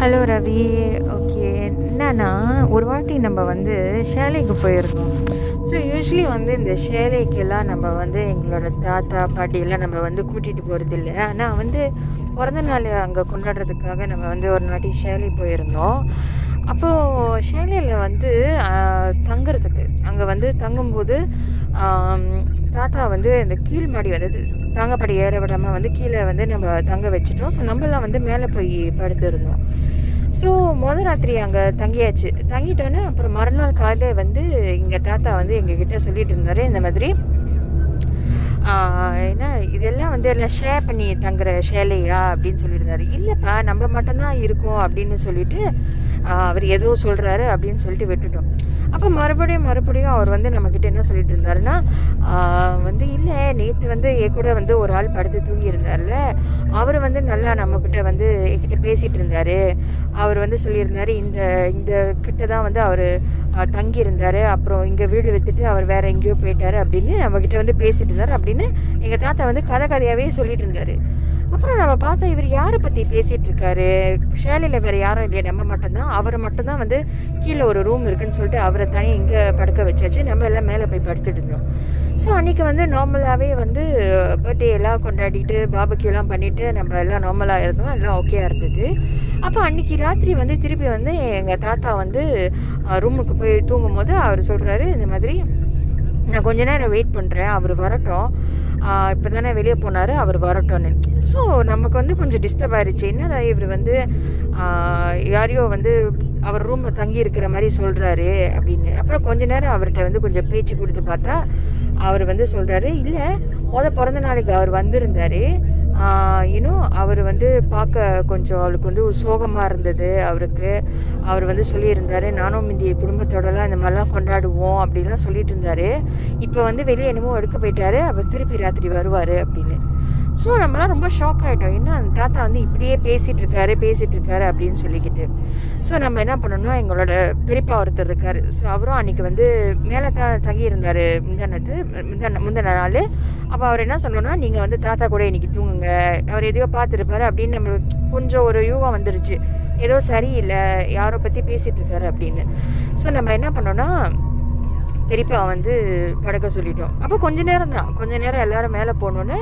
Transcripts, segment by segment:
Hello Ravi okay என்னன்னா ஒரு வாட்டி நம்ம வந்து ஷேலைக்கு போயிருந்தோம். ஸோ யூஸ்வலி வந்து இந்த ஷேலைக்கெல்லாம் நம்ம வந்து எங்களோட தாத்தா பாட்டியெல்லாம் நம்ம வந்து கூட்டிகிட்டு போகிறது இல்லை. ஆனால் வந்து பிறந்த நாள் அங்கே கொண்டாடுறதுக்காக நம்ம வந்து ஒரு வாட்டி ஷேலை போயிருந்தோம். அப்போது ஷேலையில் வந்து தங்குறதுக்கு அங்கே வந்து தங்கும்போது தாத்தா வந்து இந்த கீழ் மாடி வந்து தாங்கப்படி ஏற விடாமல் வந்து கீழே வந்து நம்ம தங்க வச்சுட்டோம். ஸோ நம்மலாம் வந்து மேலே போய் படுத்துருந்தோம். ஸோ முத ராத்திரி அங்கே தங்கியாச்சு. தங்கிட்டோன்னே அப்புறம் மறுநாள் காலையில் வந்து எங்கள் தாத்தா வந்து எங்ககிட்ட சொல்லிட்டு இருந்தார் இந்த மாதிரி. ஏன்னா என்ன இதெல்லாம் வந்து எல்லாம் ஷேர் பண்ணி தங்குற ஷேலையா அப்படின்னு சொல்லியிருந்தாரு. இல்லைப்பா நம்ம மட்டும்தான் இருக்கோம் அப்படின்னு சொல்லிட்டு அவர் ஏதோ சொல்கிறாரு அப்படின்னு சொல்லிட்டு விட்டுட்டோம். அப்போ மறுபடியும் மறுபடியும் அவர் வந்து நம்மக்கிட்ட என்ன சொல்லிட்டு இருந்தார்? ஆஹ், வந்து இல்லை நேற்று வந்து என் கூட வந்து ஒரு ஆள் படுத்து தூங்கியிருந்தார்ல அவர் வந்து நல்லா நம்மக்கிட்ட வந்து என்கிட்ட பேசிகிட்டு இருந்தார் அவர் வந்து சொல்லியிருந்தாரு இந்த இந்த கிட்ட தான் வந்து அவர் தங்கியிருந்தார். அப்புறம் இங்கே வீடு விற்றுட்டு அவர் வேறு எங்கேயோ போயிட்டாரு அப்படின்னு நம்மக்கிட்ட வந்து பேசிகிட்டு இருந்தார் அப்படின்னு எங்கள் தாத்தா வந்து கதை கதையாகவே சொல்லிகிட்டு இருந்தார் அப்புறம் நம்ம பார்த்தா இவர் யாரை பற்றி பேசிகிட்டு இருக்காரு? ஷேலையில் வேறு யாரும் இல்லையா நம்ம மட்டும்தான். அவரை மட்டும்தான் வந்து கீழே ஒரு ரூம் இருக்குன்னு சொல்லிட்டு அவரை தனி இங்கே படுக்க வச்சாச்சு. நம்ம எல்லாம் மேலே போய் படுத்துட்டு இருந்தோம். ஸோ அன்றைக்கி வந்து நார்மலாகவே வந்து பர்த்டே எல்லாம் கொண்டாடிட்டு பாபக்கியெல்லாம் பண்ணிவிட்டு நம்ம எல்லாம் நார்மலாக இருந்தோம். எல்லாம் ஓகேயாக இருந்தது. அப்போ அன்றைக்கி ராத்திரி வந்து திருப்பி வந்து எங்கள் தாத்தா வந்து ரூமுக்கு போய் தூங்கும் போது அவர் சொல்கிறாரு இந்த மாதிரி நான் கொஞ்ச நேரம் வெயிட் பண்ணுறேன் அவர் வரட்டும். இப்போ தானே வெளியே போனார். அவர் வரட்டும்னு. ஸோ நமக்கு வந்து கொஞ்சம் டிஸ்டர்ப் ஆயிடுச்சு என்னதான் இவர் வந்து யாரையோ வந்து அவர் ரூமில் தங்கி இருக்கிற மாதிரி சொல்கிறாரு அப்படின்னு. அப்புறம் கொஞ்ச நேரம் அவர்கிட்ட வந்து கொஞ்சம் பேச்சு கொடுத்து பார்த்தா அவர் வந்து சொல்கிறாரு இல்லை முத பிறந்த நாளைக்கு அவர் வந்திருந்தாரு. இன்னும் அவர் வந்து பார்க்க கொஞ்சம் அவளுக்கு வந்து சோகமாக இருந்தது. அவருக்கு அவர் வந்து சொல்லியிருந்தாரு நானும் இந்திய குடும்பத்தோடலாம் இந்த மாதிரிலாம் கொண்டாடுவோம் அப்படின்லாம் சொல்லிட்டு இருந்தார். இப்போ வந்து வெளியே என்னமோ எடுக்க போயிட்டாரு. அவர் திருப்பி ராத்திரி வருவார் அப்படின்னு. ஸோ நம்மலாம் ரொம்ப ஷாக் ஆகிட்டோம் என்ன அந்த தாத்தா வந்து இப்படியே பேசிகிட்டு இருக்காரு பேசிகிட்டு இருக்காரு அப்படின்னு சொல்லிக்கிட்டு. ஸோ நம்ம என்ன பண்ணணும்னா எங்களோட பெரியப்பா ஒருத்தர் இருக்கார். ஸோ அவரும் அன்றைக்கி வந்து மேலே தான் தங்கியிருந்தார் முந்தானத்து முந்தான முந்தின நாள். அப்போ அவர் என்ன சொன்னோன்னா நீங்கள் வந்து தாத்தா கூட இன்றைக்கி தூங்குங்க. அவர் எதையோ பார்த்துருப்பாரு அப்படின்னு நம்மளுக்கு கொஞ்சம் ஒரு யூகம் வந்துருச்சு. ஏதோ சரியில்லை. யாரோ பற்றி பேசிகிட்டு இருக்காரு அப்படின்னு. ஸோ நம்ம என்ன பண்ணோன்னா பெரியப்பா வந்து படுக்க சொல்லிட்டோம். அப்போ கொஞ்ச நேரம் தான். கொஞ்ச நேரம் எல்லாரும் மேலே போனோன்னே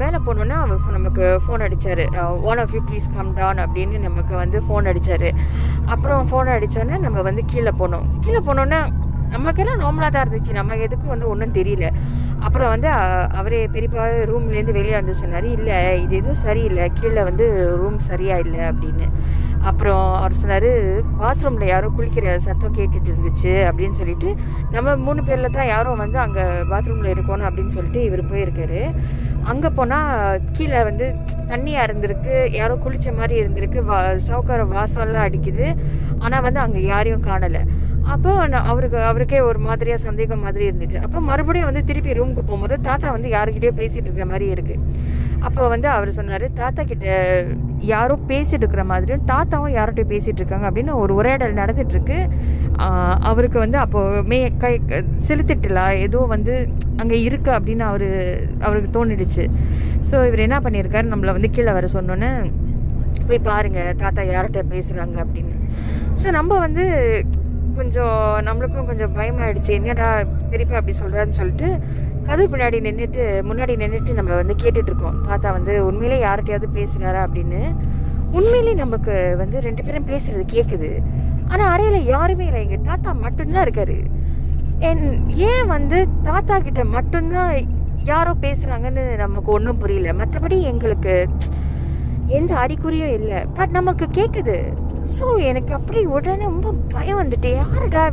மேலே போனோடனே அவர் நமக்கு ஃபோன் அடித்தார் one of you please come down அப்படின்னு நமக்கு வந்து ஃபோன் அடித்தார் அப்புறம் ஃபோன் அடித்தோடனே நம்ம வந்து கீழே போனோம். கீழே போனோன்னே நமக்கெல்லாம் நார்மலாக தான் இருந்துச்சு. நம்ம எதுக்கும் வந்து ஒன்றும் தெரியல. அப்புறம் வந்து அவரே பெரியப்பா ரூம்லேருந்து வெளியே வந்து சொன்னார் இல்லை இது எதுவும் சரியில்லை. கீழே வந்து ரூம் சரியாக இல்லை அப்படின்னு. அப்புறம் அவர் சொன்னார் பாத்ரூமில் யாரோ குளிக்கிற சத்தம் கேட்டுட்டு இருந்துச்சு அப்படின்னு சொல்லிட்டு நம்ம மூணு பேரில் தான் யாரும் வந்து அங்கே பாத்ரூமில் இருக்கணும் அப்படின்னு சொல்லிட்டு இவர் போயிருக்காரு. அங்கே போனால் கீழே வந்து தண்ணியாக இருந்திருக்கு யாரோ குளித்த மாதிரி இருந்திருக்கு வா சவுக்கார வாசம்லாம் அடிக்குது. ஆனால் வந்து அங்கே யாரையும் காணலை. அப்போ அவருக்கு அவருக்கே ஒரு மாதிரியாக சந்தேகம் மாதிரி இருந்துச்சு. அப்போ மறுபடியும் வந்து திருப்பி ரூமுக்கு போகும்போது தாத்தா வந்து யாருக்கிட்டயோ பேசிட்டு இருக்கிற மாதிரி இருக்கு. அப்போ வந்து அவர் சொன்னார் தாத்தா கிட்ட யாரோ பேசிட்டு இருக்கிற மாதிரியும் தாத்தாவும் யார்கிட்டயும் பேசிட்டு இருக்காங்க அப்படின்னு ஒரு உரையாடல் நடந்துட்டு இருக்கு அவருக்கு வந்து அப்போ மே கை செலுத்திட்டலா ஏதோ வந்து அங்கே இருக்கு அப்படின்னு அவரு அவருக்கு தோணிடுச்சு. ஸோ இவர் என்ன பண்ணியிருக்காரு நம்மளை வந்து கீழே வர சொன்னோன்னே போய் பாருங்க தாத்தா யார்கிட்ட பேசுகிறாங்க அப்படின்னு. ஸோ நம்ம வந்து கொஞ்சம் நம்மளுக்கும் கொஞ்சம் பயமாயிடுச்சு. என்னடா பெரியப்பா அப்படி சொல்கிறான்னு சொல்லிட்டு கதவு பின்னாடி நின்றுட்டு முன்னாடி நின்றுட்டு நம்ம வந்து கேட்டுட்ருக்கோம் தாத்தா வந்து உண்மையிலே யார்கிட்டயாவது பேசுகிறாரா அப்படின்னு. உண்மையிலே நமக்கு வந்து ரெண்டு பேரும் பேசுறது கேட்குது ஆனால் அறையில் யாருமே இல்லை. எங்கள் தாத்தா மட்டும்தான் இருக்காரு. என் ஏன் வந்து தாத்தா கிட்ட மட்டும்தான் யாரோ பேசுகிறாங்கன்னு நமக்கு ஒன்றும் புரியல. மற்றபடி எங்களுக்கு எந்த அறிகுறியும் இல்லை. பட் நமக்கு கேட்குது ஸோ எனக்கு அப்படி உடனே ரொம்ப பயம் வந்துட்டு யாருடா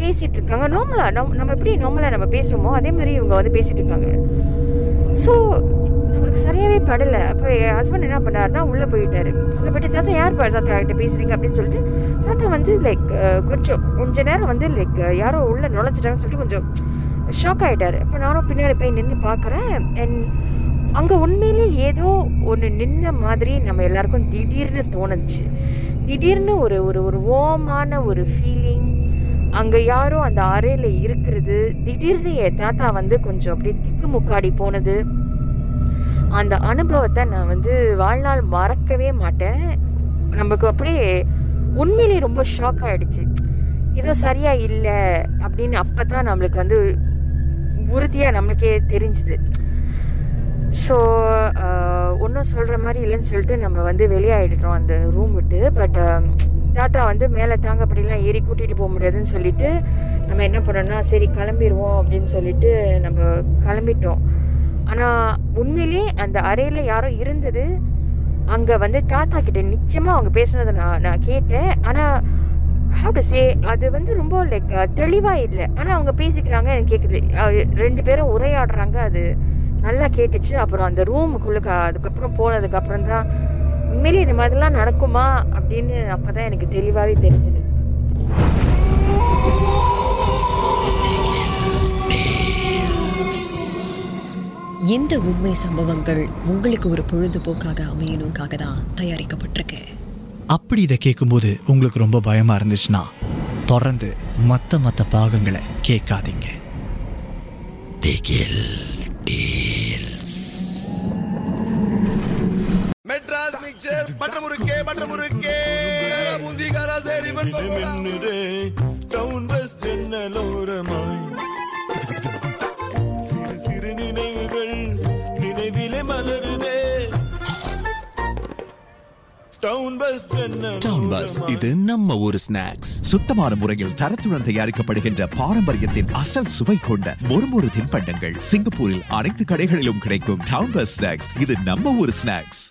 பேசிகிட்டு இருக்காங்க நார்மலாக நம் நம்ம எப்படி நார்மலாக நம்ம பேசுறோமோ அதே மாதிரி இவங்க வந்து பேசிகிட்டு இருக்காங்க ஸோ நமக்கு சரியாகவே படலை. அப்போ என் ஹஸ்பண்ட் என்ன பண்ணாருன்னா உள்ளே போயிட்டாரு. உள்ளே போயிட்டு தாத்தா யார் தாத்தா கிட்ட பேசுகிறீங்க அப்படின்னு சொல்லிட்டு தாத்தா வந்து லைக் கொஞ்சம் கொஞ்ச நேரம் வந்து லைக் யாரோ உள்ளே நுழைச்சிட்டாங்கன்னு சொல்லிட்டு கொஞ்சம் ஷாக் ஆகிட்டார் அப்போ நானும் பின்னாடி போய் நின்று பார்க்குறேன் அண்ட் அங்கே உண்மையிலே ஏதோ ஒன்று நின்ன மாதிரி நம்ம எல்லாருக்கும் திடீர்னு தோணுச்சு. திடீர்னு ஒரு ஒரு ஒரு ஓமான ஒரு ஃபீலிங் அங்கே யாரோ அந்த அறையில் இருக்கிறது. திடீர்னு என் தாத்தா வந்து கொஞ்சம் அப்படியே திக்கு முக்காடி போனது. அந்த அனுபவத்தை நான் வந்து வாழ்நாள் மறக்கவே மாட்டேன். நமக்கு அப்படியே உண்மையிலேயே ரொம்ப ஷாக் ஆகிடுச்சு ஏதோ சரியாக இல்லை அப்படின்னு அப்போ தான் நம்மளுக்கு வந்து உறுதியாக நம்மளுக்கே தெரிஞ்சுது. ஸோ uh, ஒன்றும் சொல்கிற மாதிரி இல்லைன்னு சொல்லிட்டு நம்ம வந்து வெளியாகிடுறோம் அந்த ரூம் விட்டு. பட் um, தாத்தா வந்து மேலே தாங்கப்படிலாம் ஏறி கூட்டிகிட்டு போக முடியாதுன்னு சொல்லிட்டு நம்ம என்ன பண்ணோம்னா சரி கிளம்பிடுவோம் அப்படின்னு சொல்லிட்டு நம்ம கிளம்பிட்டோம். ஆனால் உண்மையிலே அந்த அறையில் யாரோ இருந்தது. அங்கே வந்து தாத்தா கிட்ட நிச்சயமாக அவங்க பேசுனதை நான் நான் கேட்டேன். ஆனால் how to சே அது வந்து ரொம்ப லைக் தெளிவாக இல்லை. ஆனால் அவங்க பேசிக்கிறாங்க எனக்கு கேட்குது அது ரெண்டு பேரும் உரையாடுறாங்க அது நல்லா கேட்டுச்சு. அப்புறம் அந்த ரூமுக்குள்ளே அதுக்கப்புறம் போனதுக்கப்புறம் தான் உண்மையிலே இந்த மாதிரிலாம் நடக்குமா? அப்படின்னு அப்போ தான் எனக்கு தெளிவாகவே தெரிஞ்சுது. இந்த உண்மை சம்பவங்கள் உங்களுக்கு ஒரு பொழுதுபோக்காக அமையணுக்காக தான் தயாரிக்கப்பட்டிருக்கு. அப்படி இதை கேட்கும்போது உங்களுக்கு ரொம்ப பயமா இருந்துச்சுன்னா தொடர்ந்து மற்ற மற்ற பாகங்களை கேட்காதீங்க. மெட்ராஸ் முறுக்கே பட்ட முறுக்கே. முந்திகாரா சரி மின்னுதே டவுன் பஸ் ஜன்னலோரமாய். சிறு சிறு நினைவுகள் நினைவிலே மலருதே. டவுன் பஸ் ஜன்னல் டவுன் பஸ் இது நம்ம ஊர் ஸ்நாக்ஸ் சுத்தமான முறையில் தரத்துடன் தயாரிக்கப்படுகின்ற பாரம்பரியத்தின் அசல் சுவை கொண்ட மொறுமொறு தின்பண்டங்கள் சிங்கப்பூரில் அனைத்து கடைகளிலும் கிடைக்கும் டவுன் பஸ் ஸ்நாக்ஸ் இது நம்ம ஊர் ஸ்நாக்ஸ்